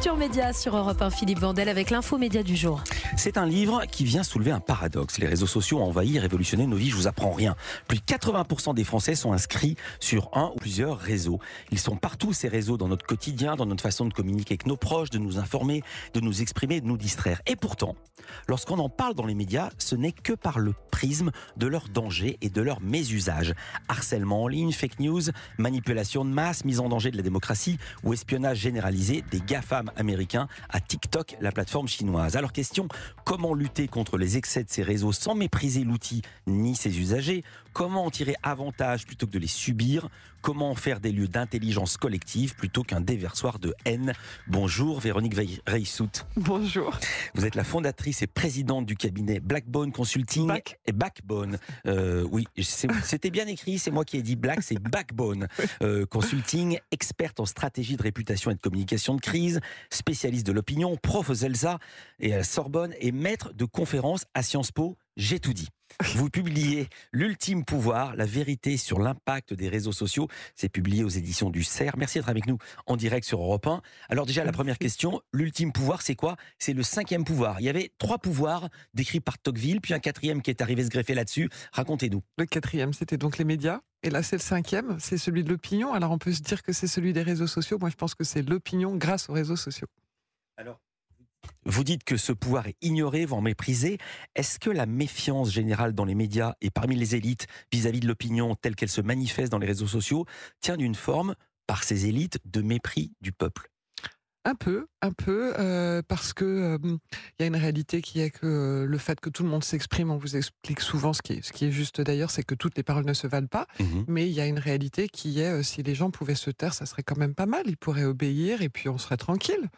Sur Europe 1. Philippe Vandel avec l'info média du jour. C'est un livre qui vient soulever un paradoxe. Les réseaux sociaux ont envahi et révolutionné nos vies. Je vous apprends rien. Plus de 80% des Français sont inscrits sur un ou plusieurs réseaux. Ils sont partout ces réseaux dans notre quotidien, dans notre façon de communiquer avec nos proches, de nous informer, de nous exprimer, de nous distraire. Et pourtant, lorsqu'on en parle dans les médias, ce n'est que par le prisme de leurs dangers et de leurs mésusages. Harcèlement en ligne, fake news, manipulation de masse, mise en danger de la démocratie ou espionnage généralisé des GAFAM américains à TikTok, la plateforme chinoise. Alors question, comment lutter contre les excès de ces réseaux sans mépriser l'outil ni ses usagers? Comment en tirer avantage plutôt que de les subir? Comment en faire des lieux d'intelligence collective plutôt qu'un déversoir de haine Bonjour Véronique Reissout. Bonjour. Vous êtes la fondatrice et présidente du cabinet Blackbone Consulting et Backbone. Euh, oui, c'était bien écrit, c'est moi qui ai dit Black, c'est Backbone euh, Consulting, experte en stratégie de réputation et de communication de crise, spécialiste de l'opinion, prof aux Elsa et à la Sorbonne et maître de conférences à Sciences Po. J'ai tout dit. Vous publiez L'ultime pouvoir, la vérité sur l'impact des réseaux sociaux. C'est publié aux éditions du CERF. Merci d'être avec nous en direct sur Europe 1. Alors déjà, la première question, l'ultime pouvoir, c'est quoi? C'est le cinquième pouvoir. Il y avait trois pouvoirs décrits par Tocqueville, puis un quatrième qui est arrivé se greffer là-dessus. Racontez-nous. Le quatrième, c'était donc les médias. Et là, c'est le cinquième, c'est celui de l'opinion. Alors on peut se dire que c'est celui des réseaux sociaux. Moi, je pense que c'est l'opinion grâce aux réseaux sociaux. Alors, vous dites que ce pouvoir est ignoré, voire méprisé. Est-ce que la méfiance générale dans les médias et parmi les élites vis-à-vis de l'opinion telle qu'elle se manifeste dans les réseaux sociaux tient d'une forme, par ces élites, de mépris du peuple? Un peu, un peu, euh, parce que il y a une réalité qui est que le fait que tout le monde s'exprime, on vous explique souvent ce qui est, ce qui est juste d'ailleurs, c'est que toutes les paroles ne se valent pas. Mmh mais il y a une réalité qui est, si les gens pouvaient se taire, ça serait quand même pas mal. Ils pourraient obéir et puis on serait tranquille.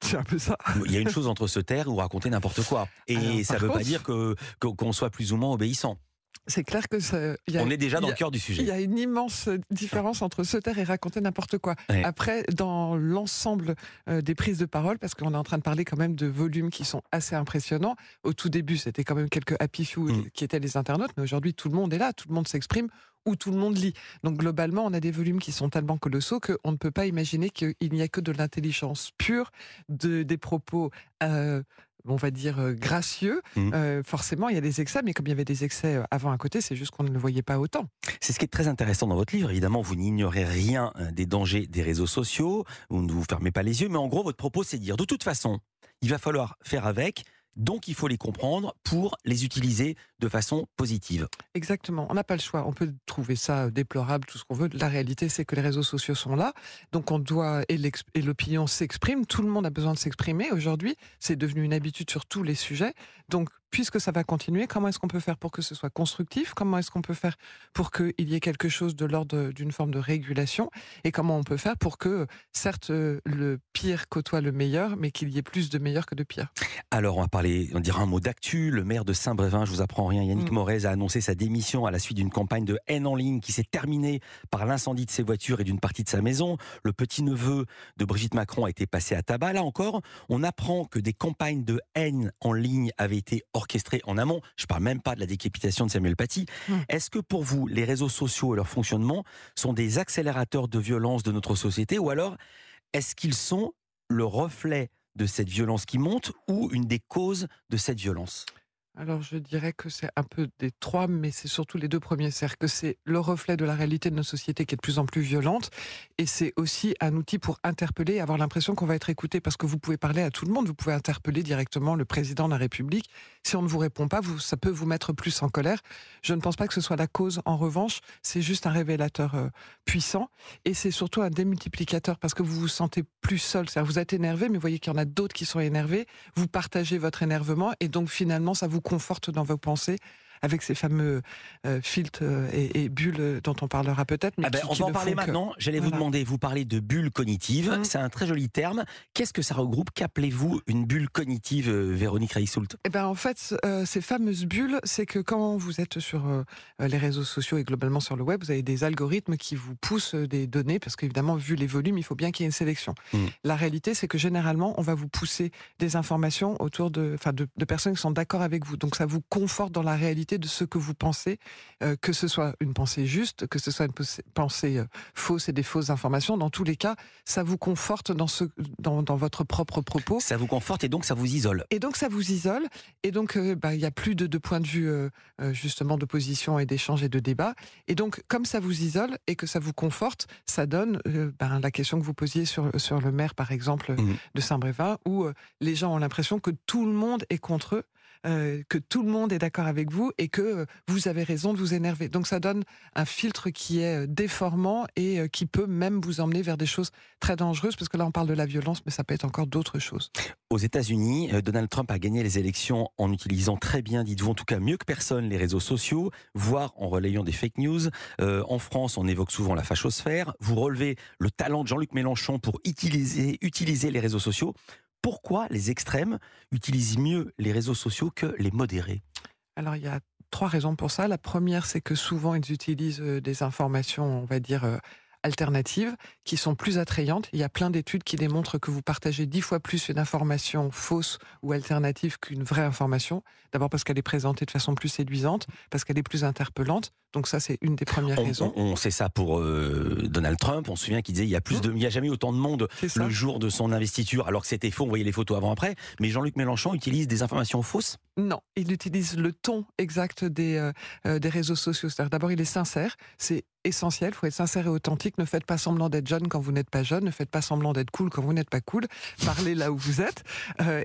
C'est un peu ça. Il y a une chose entre se taire ou raconter n'importe quoi. Et ça ne veut pas dire que qu'on soit plus ou moins obéissant. C'est clair que ça, on est déjà dans le cœur du sujet. Il y a une immense différence entre se taire et raconter n'importe quoi. Après, dans l'ensemble euh, des prises de parole, parce qu'on est en train de parler quand même de volumes qui sont assez impressionnants. Au tout début, c'était quand même quelques happy few mm. qui étaient les internautes, mais aujourd'hui, tout le monde est là, tout le monde s'exprime où tout le monde lit. Donc globalement, on a des volumes qui sont tellement colossaux qu'on ne peut pas imaginer qu'il n'y a que de l'intelligence pure, de, des propos euh, on va dire, euh, gracieux. Mmh. Euh, forcément, il y a des excès, mais comme il y avait des excès euh, avant à côté, c'est juste qu'on ne le voyait pas autant. C'est ce qui est très intéressant dans votre livre. Évidemment, vous n'ignorez rien des dangers des réseaux sociaux, vous ne vous fermez pas les yeux, mais en gros, votre propos, c'est de dire, de toute façon, il va falloir faire avec, donc il faut les comprendre pour les utiliser de façon positive. Exactement, on n'a pas le choix. On peut trouver ça déplorable, tout ce qu'on veut. La réalité, c'est que les réseaux sociaux sont là, donc on doit et l'opinion s'exprime. Tout le monde a besoin de s'exprimer aujourd'hui. C'est devenu une habitude sur tous les sujets. Donc puisque ça va continuer, comment est-ce qu'on peut faire pour que ce soit constructif? Comment est-ce qu'on peut faire pour qu'il y ait quelque chose de l'ordre d'une forme de régulation? Et comment on peut faire pour que, certes, le pire côtoie le meilleur, mais qu'il y ait plus de meilleur que de pire Alors, on va parler, on dira un mot d'actu. Le maire de Saint-Brévin, je vous apprends rien, Yannick mmh. a annoncé sa démission à la suite d'une campagne de haine en ligne qui s'est terminée par l'incendie de ses voitures et d'une partie de sa maison. Le petit-neveu de Brigitte Macron a été passé à tabac. Là encore, on apprend que des campagnes de haine en ligne avaient été orchestré en amont. Je ne parle même pas de la décapitation de Samuel Paty. Hmm. Est-ce que pour vous, les réseaux sociaux et leur fonctionnement sont des accélérateurs de violence de notre société ou alors est-ce qu'ils sont le reflet de cette violence qui monte ou une des causes de cette violence? Alors je dirais que c'est un peu des trois, mais c'est surtout les deux premiers. cest que c'est le reflet de la réalité de nos sociétés qui est de plus en plus violente, et c'est aussi un outil pour interpeller, avoir l'impression qu'on va être écouté, parce que vous pouvez parler à tout le monde, vous pouvez interpeller directement le président de la République. Si on ne vous répond pas, ça peut vous mettre plus en colère. Je ne pense pas que ce soit la cause. En revanche, c'est juste un révélateur euh, puissant, et c'est surtout un démultiplicateur, parce que vous vous sentez plus seul. C'est-à-dire vous êtes énervé, mais vous voyez qu'il y en a d'autres qui sont énervés. Vous partagez votre énervement, et donc finalement, ça vous conforte dans vos pensées avec ces fameux euh, filtres euh, et, bulles dont on parlera peut-être. Ah ben, on va en parler maintenant. J'allais vous demander, vous parlez de bulles cognitives. Mmh. C'est un très joli terme. Qu'est-ce que ça regroupe? Qu'appelez-vous une bulle cognitive, euh, Véronique Reissoult eh ben, En fait, ces fameuses bulles, c'est que quand vous êtes sur les réseaux sociaux et globalement sur le web, vous avez des algorithmes qui vous poussent des données, parce qu'évidemment, vu les volumes, il faut bien qu'il y ait une sélection. Mmh. La réalité, c'est que généralement, on va vous pousser des informations autour de, de, de personnes qui sont d'accord avec vous. Donc ça vous conforte dans la réalité de ce que vous pensez, euh, que ce soit une pensée juste, que ce soit une pensée euh, fausse et des fausses informations. Dans tous les cas, ça vous conforte dans, ce, dans, dans, votre propre propos. Ça vous conforte et donc ça vous isole. Et donc ça vous isole. Et donc euh, bah, il n'y a plus de, de point de vue justement d'opposition et d'échange et de débat. Et donc comme ça vous isole et que ça vous conforte, ça donne bah, la question que vous posiez sur, sur le maire par exemple mmh. de Saint-Brévin, où les gens ont l'impression que tout le monde est contre eux euh, que tout le monde est d'accord avec vous et que euh, vous avez raison de vous énerver. Donc ça donne un filtre qui est euh, déformant et qui peut même vous emmener vers des choses très dangereuses, parce que là on parle de la violence, mais ça peut être encore d'autres choses. Aux États-Unis, Donald Trump a gagné les élections en utilisant très bien, dites-vous en tout cas mieux que personne, les réseaux sociaux, voire en relayant des fake news. en France, on évoque souvent la fachosphère. Vous relevez le talent de Jean-Luc Mélenchon pour utiliser, utiliser les réseaux sociaux pourquoi les extrêmes utilisent mieux les réseaux sociaux que les modérés Alors il y a trois raisons pour ça. La première, c'est que souvent ils utilisent euh, des informations, on va dire, euh, alternatives qui sont plus attrayantes. Il y a plein d'études qui démontrent que vous partagez dix fois plus une information fausse ou alternative qu'une vraie information. D'abord parce qu'elle est présentée de façon plus séduisante, parce qu'elle est plus interpellante. Donc ça, c'est une des premières raisons. On, sait ça pour euh, Donald Trump. On se souvient qu'il disait il y a plus de, il y a jamais autant de monde le jour de son investiture, alors que c'était faux. On voyait les photos avant après. Mais Jean-Luc Mélenchon utilise des informations fausses? Non, il utilise le ton exact des euh, euh, des réseaux sociaux. d'abord, il est sincère. C'est essentiel. Il faut être sincère et authentique. Ne faites pas semblant d'être jeune quand vous n'êtes pas jeune. Ne faites pas semblant d'être cool quand vous n'êtes pas cool. Parlez là où vous êtes.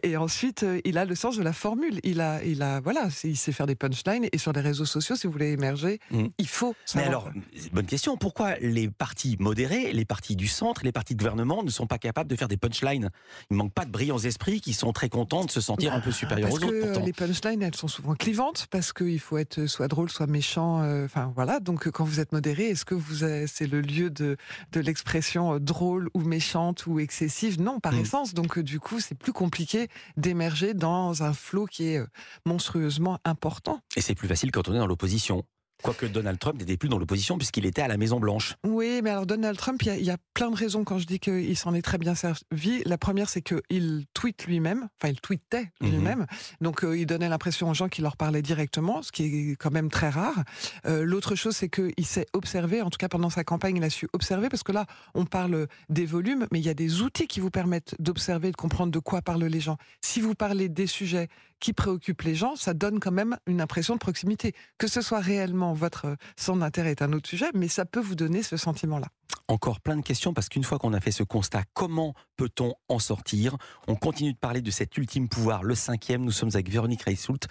et ensuite, il a le sens de la formule. Il a, il a, voilà, il sait faire des punchlines. Et sur les réseaux sociaux, si vous voulez émerger, mm. il faut. Mais alors, bonne question. Pourquoi les partis modérés, les partis du centre, les partis de gouvernement ne sont pas capables de faire des punchlines? Il manque pas de brillants esprits qui sont très contents de se sentir un peu bah, supérieurs aux autres. Pourtant. Les punchlines, elles sont souvent clivantes parce qu'il faut être soit drôle, soit méchant. Euh, enfin voilà. Donc quand vous êtes modéré, est-ce que vous c'est le lieu de de l'expression euh, drôle ou méchante ou excessive? Non, par mm. essence. Donc du coup, c'est plus compliqué d'émerger dans un flot qui est monstrueusement important. Et c'est plus facile quand on est dans l'opposition. Quoique Donald Trump n'était plus dans l'opposition puisqu'il était à la Maison Blanche. Oui, mais alors Donald Trump, il y, a plein de raisons quand je dis qu'il s'en est très bien servi. La première, c'est qu'il tweet lui-même, enfin il tweetait mhm. lui-même, donc euh, il donnait l'impression aux gens qu'il leur parlait directement, ce qui est quand même très rare. Euh, l'autre chose, c'est qu'il s'est observé, en tout cas pendant sa campagne, il a su observer, parce que là, on parle des volumes, mais il y a des outils qui vous permettent d'observer, de comprendre de quoi parlent les gens. Si vous parlez des sujets qui préoccupe les gens, ça donne quand même une impression de proximité. Que ce soit réellement votre centre d'intérêt est un autre sujet, mais ça peut vous donner ce sentiment-là. Encore plein de questions parce qu'une fois qu'on a fait ce constat, comment peut-on en sortir? On continue de parler de cet ultime pouvoir, le cinquième. Nous sommes avec Véronique Reissoult.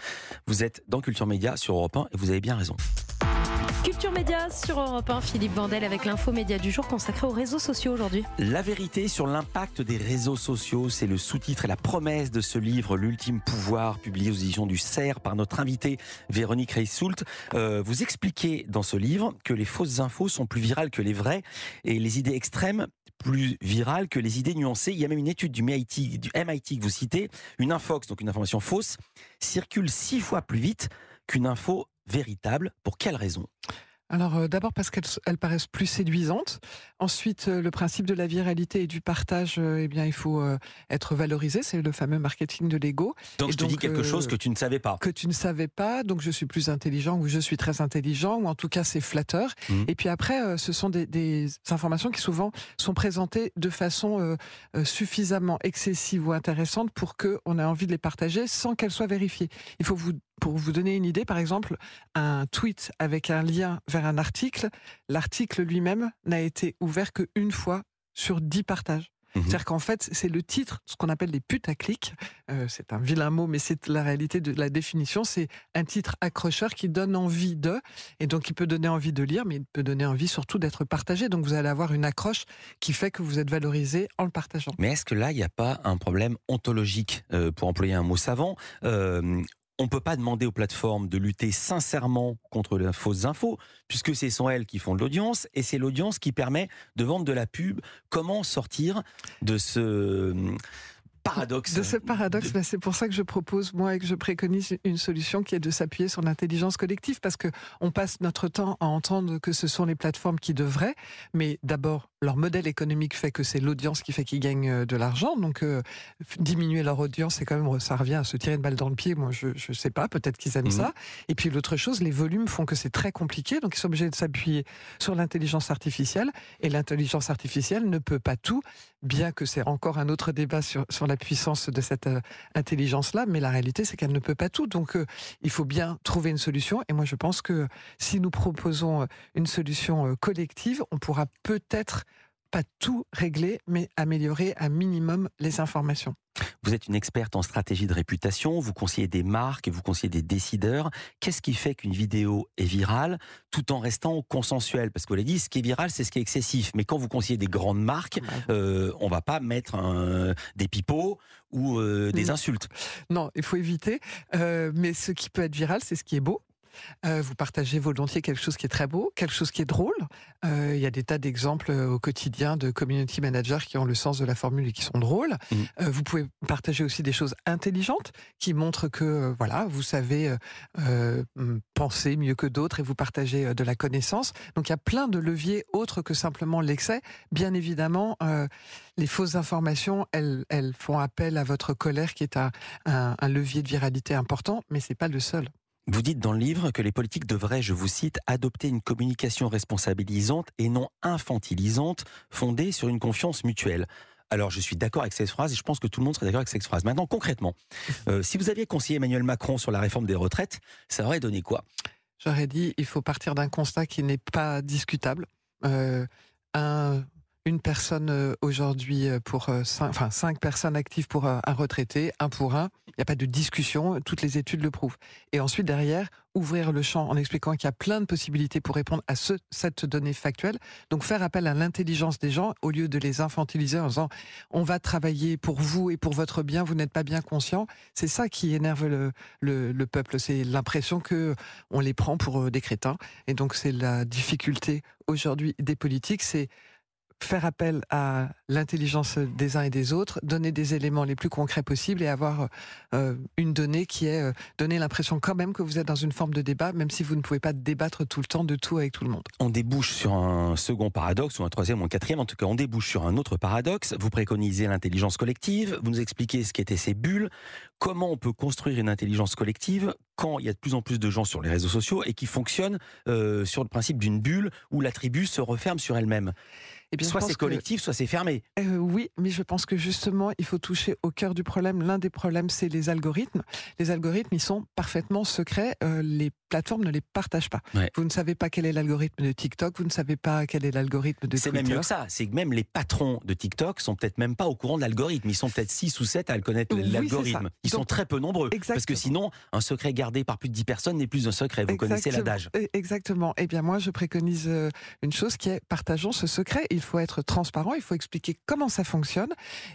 Vous êtes dans Culture Média sur Europe 1 et vous avez bien raison. Culture Média sur Europe 1, Philippe Vandel avec l'info média du jour consacré aux réseaux sociaux aujourd'hui. La vérité sur l'impact des réseaux sociaux, c'est le sous-titre et la promesse de ce livre, L'ultime pouvoir, publié aux éditions du CERF par notre invitée Véronique Reissoult. Euh, vous expliquez dans ce livre que les fausses infos sont plus virales que les vraies et les idées extrêmes plus virales que les idées nuancées. Il y a même une étude du MIT, du MIT que vous citez, une infox, donc une information fausse, circule six fois plus vite qu'une info véritable. Pour quelle raison? Alors euh, d'abord parce qu'elles paraissent plus séduisantes. Ensuite, euh, le principe de la viralité et du partage, euh, eh bien, il faut être valorisé. C'est le fameux marketing de l'ego. Donc je te dis quelque chose que tu ne savais pas. Que tu ne savais pas. Donc je suis plus intelligent ou je suis très intelligent ou en tout cas c'est flatteur. Mmh. Et puis après, ce sont des, des, informations qui souvent sont présentées de façon suffisamment excessive ou intéressante pour que on ait envie de les partager sans qu'elles soient vérifiées. Il faut vous pour vous donner une idée, par exemple, un tweet avec un lien vers un article, l'article lui-même n'a été ouvert qu'une fois sur dix partages. Mhm. C'est-à-dire qu'en fait, c'est le titre, ce qu'on appelle des putaclics. Euh, c'est un vilain mot, mais c'est la réalité de la définition. C'est un titre accrocheur qui donne envie de, et donc il peut donner envie de lire, mais il peut donner envie surtout d'être partagé. Donc vous allez avoir une accroche qui fait que vous êtes valorisé en le partageant. Mais est-ce que là, il n'y a pas un problème ontologique, euh, pour employer un mot savant euh, on ne peut pas demander aux plateformes de lutter sincèrement contre les fausses infos, puisque ce sont elles qui font de l'audience, et c'est l'audience qui permet de vendre de la pub. Comment sortir de ce hum, paradoxe? De ce paradoxe, ben, c'est pour ça que je propose, moi, et que je préconise une solution qui est de s'appuyer sur l'intelligence collective, parce que on passe notre temps à entendre que ce sont les plateformes qui devraient, mais d'abord, leur modèle économique fait que c'est l'audience qui fait qu'ils gagnent euh, de l'argent. Donc, euh, diminuer leur audience, c'est quand même, ça revient à se tirer une balle dans le pied. Moi, je ne sais pas, peut-être qu'ils aiment ça. Et puis, l'autre chose, les volumes font que c'est très compliqué. Donc, ils sont obligés de s'appuyer sur l'intelligence artificielle. Et l'intelligence artificielle ne peut pas tout, bien que c'est encore un autre débat sur, sur la puissance de cette euh, intelligence-là. Mais la réalité, c'est qu'elle ne peut pas tout. Donc, il faut bien trouver une solution. Et moi, je pense que si nous proposons une solution collective, on pourra peut-être pas tout régler, mais améliorer un minimum les informations. Vous êtes une experte en stratégie de réputation, vous conseillez des marques, vous conseillez des décideurs. Qu'est-ce qui fait qu'une vidéo est virale tout en restant consensuelle? Parce que vous l'avez dit, ce qui est viral, c'est ce qui est excessif. Mais quand vous conseillez des grandes marques, euh, on va pas mettre des pipeaux ou euh, des insultes. Non, il faut éviter. Euh, mais ce qui peut être viral, c'est ce qui est beau. Euh, vous partagez volontiers quelque chose qui est très beau, quelque chose qui est drôle. Euh, il y a des tas d'exemples euh, au quotidien de community managers qui ont le sens de la formule et qui sont drôles. Mmh. vous pouvez partager aussi des choses intelligentes qui montrent que voilà, vous savez penser mieux que d'autres et vous partagez de la connaissance. Donc il y a plein de leviers autres que simplement l'excès. Bien évidemment, les fausses informations, elles, elles font appel à votre colère qui est un, un levier de viralité important, mais c'est pas le seul. Vous dites dans le livre que les politiques devraient, je vous cite, adopter une communication responsabilisante et non infantilisante, fondée sur une confiance mutuelle. Alors, je suis d'accord avec cette phrase et je pense que tout le monde serait d'accord avec cette phrase. Maintenant, concrètement, euh, si vous aviez conseillé Emmanuel Macron sur la réforme des retraites, ça aurait donné quoi? J'aurais dit il faut partir d'un constat qui n'est pas discutable. Euh, un une personne euh, aujourd'hui euh, pour euh, cinq, enfin cinq personnes actives pour un retraité, un pour un. Il n'y a pas de discussion, toutes les études le prouvent. Et ensuite derrière, ouvrir le champ en expliquant qu'il y a plein de possibilités pour répondre à ce, cette donnée factuelle. Donc faire appel à l'intelligence des gens au lieu de les infantiliser en disant on va travailler pour vous et pour votre bien, vous n'êtes pas bien conscient. C'est ça qui énerve le, le, le peuple. C'est l'impression que on les prend pour des crétins. Et donc c'est la difficulté aujourd'hui des politiques, c'est faire appel à l'intelligence des uns et des autres, donner des éléments les plus concrets possibles et avoir euh, une donnée qui est euh, donner l'impression quand même que vous êtes dans une forme de débat, même si vous ne pouvez pas débattre tout le temps de tout avec tout le monde. On débouche sur un second paradoxe, ou un troisième ou un quatrième, en tout cas on débouche sur un autre paradoxe. Vous préconisez l'intelligence collective, vous nous expliquez ce qu'étaient ces bulles, comment on peut construire une intelligence collective quand il y a de plus en plus de gens sur les réseaux sociaux et qui fonctionnent euh, sur le principe d'une bulle où la tribu se referme sur elle-même. Eh soit c'est collectif, soit c'est fermé. Euh, oui, mais je pense que justement, il faut toucher au cœur du problème. L'un des problèmes, c'est les algorithmes. Les algorithmes, ils sont parfaitement secrets. Euh, les plateformes ne les partagent pas. Vous ne savez pas quel est l'algorithme de TikTok, vous ne savez pas quel est l'algorithme de Twitter. C'est même mieux que ça. C'est que même les patrons de TikTok sont peut-être même pas au courant de l'algorithme. Ils sont peut-être 6 ou 7 à le connaître, l'algorithme. Ils sont très peu nombreux. Parce que sinon, un secret gardé par plus de 10 personnes n'est plus un secret. Vous connaissez l'adage. Exactement. Eh bien, moi, je préconise euh, une chose qui est partageons ce secret. Il faut être transparent il faut expliquer comment ça fonctionne,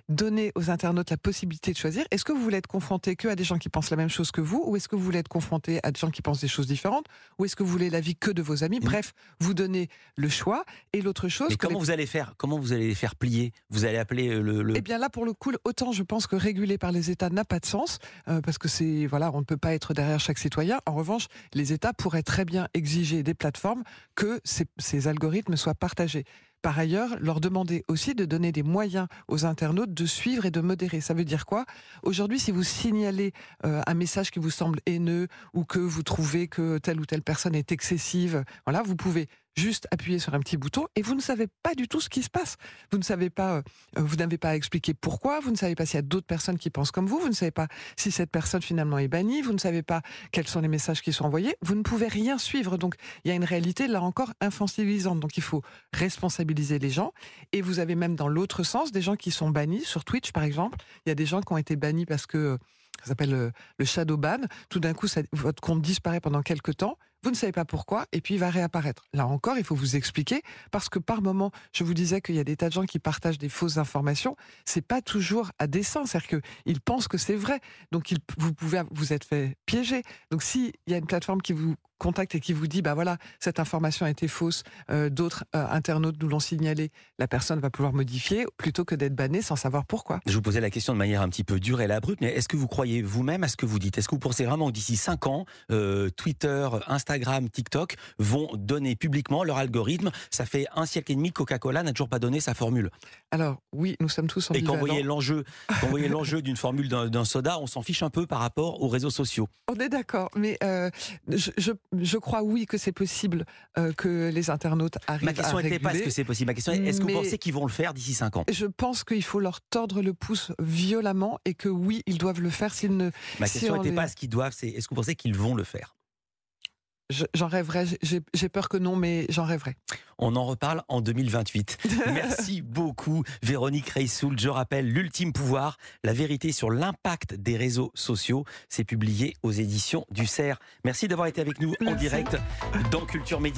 donner aux internautes la possibilité de choisir. Est-ce que vous voulez être confronté que à des gens qui pensent la même chose que vous, ou est-ce que vous voulez être confronté à des gens qui pensent des choses différentes, ou est-ce que vous voulez l'avis que de vos amis? Bref, vous donnez le choix. Et l'autre chose. Mais comment vous allez faire Comment vous allez les faire plier? Vous allez appeler euh, le, Eh bien là, pour le coup, autant je pense que réguler par les États n'a pas de sens, euh, parce que c'est voilà, on ne peut pas être derrière chaque citoyen. En revanche, les États pourraient très bien exiger des plateformes que ces algorithmes soient partagés par ailleurs, leur demander aussi de donner des moyens aux internautes de suivre et de modérer. Ça veut dire quoi? Aujourd'hui, si vous signalez euh, un message qui vous semble haineux ou que vous trouvez que telle ou telle personne est excessive, voilà, vous pouvez juste appuyer sur un petit bouton et vous ne savez pas du tout ce qui se passe. Vous ne savez pas, euh, vous n'avez pas à expliquer pourquoi, vous ne savez pas s'il y a d'autres personnes qui pensent comme vous, vous ne savez pas si cette personne finalement est bannie, vous ne savez pas quels sont les messages qui sont envoyés, vous ne pouvez rien suivre. Donc il y a une réalité là encore infantilisante. Donc il faut responsabiliser les gens et vous avez même dans l'autre sens des gens qui sont bannis sur Twitch par exemple. Il y a des gens qui ont été bannis parce que euh, ça s'appelle le, le, shadow ban. Tout d'un coup, votre compte disparaît pendant quelques temps. Vous ne savez pas pourquoi, et puis il va réapparaître. Là encore, il faut vous expliquer, parce que par moment, je vous disais qu'il y a des tas de gens qui partagent des fausses informations. C'est pas toujours à dessein, c'est-à-dire qu'ils pensent que c'est vrai, donc vous pouvez vous êtes fait piéger. Donc s'il y a une plateforme qui vous contacte et qui vous dit, bah voilà, cette information a été fausse, euh, d'autres euh, internautes nous l'ont signalé, la personne va pouvoir modifier plutôt que d'être bannée sans savoir pourquoi. Je vous posais la question de manière un petit peu dure et abrupte, mais est-ce que vous croyez vous-même à ce que vous dites? Est-ce que vous pensez vraiment que d'ici 5 ans, euh, Twitter, Instagram, TikTok vont donner publiquement leur algorithme? Ça fait un siècle et demi que Coca-Cola n'a toujours pas donné sa formule. Alors oui, nous sommes tous Et quand vous voyez l'enjeu, quand vous voyez l'enjeu d'une formule d'un soda, on s'en fiche un peu par rapport aux réseaux sociaux. On est d'accord, mais je, je, je crois oui que c'est possible euh, que les internautes arrivent Ma question n'était pas est-ce que c'est possible? Ma question est est-ce que vous pensez qu'ils vont le faire d'ici 5 ans? Je pense qu'il faut leur tordre le pouce violemment et que oui, ils doivent le faire s'ils ne. Ma si question on n'était les- pas est-ce qu'ils doivent, c'est est-ce que vous pensez qu'ils vont le faire? J'en rêverais, j'ai peur que non, mais j'en rêverais. On en reparle en 2028. Merci beaucoup, Véronique Reissoul. Je rappelle, L'ultime pouvoir, la vérité sur l'impact des réseaux sociaux, c'est publié aux éditions du CERF. Merci d'avoir été avec nous en direct dans Culture Média.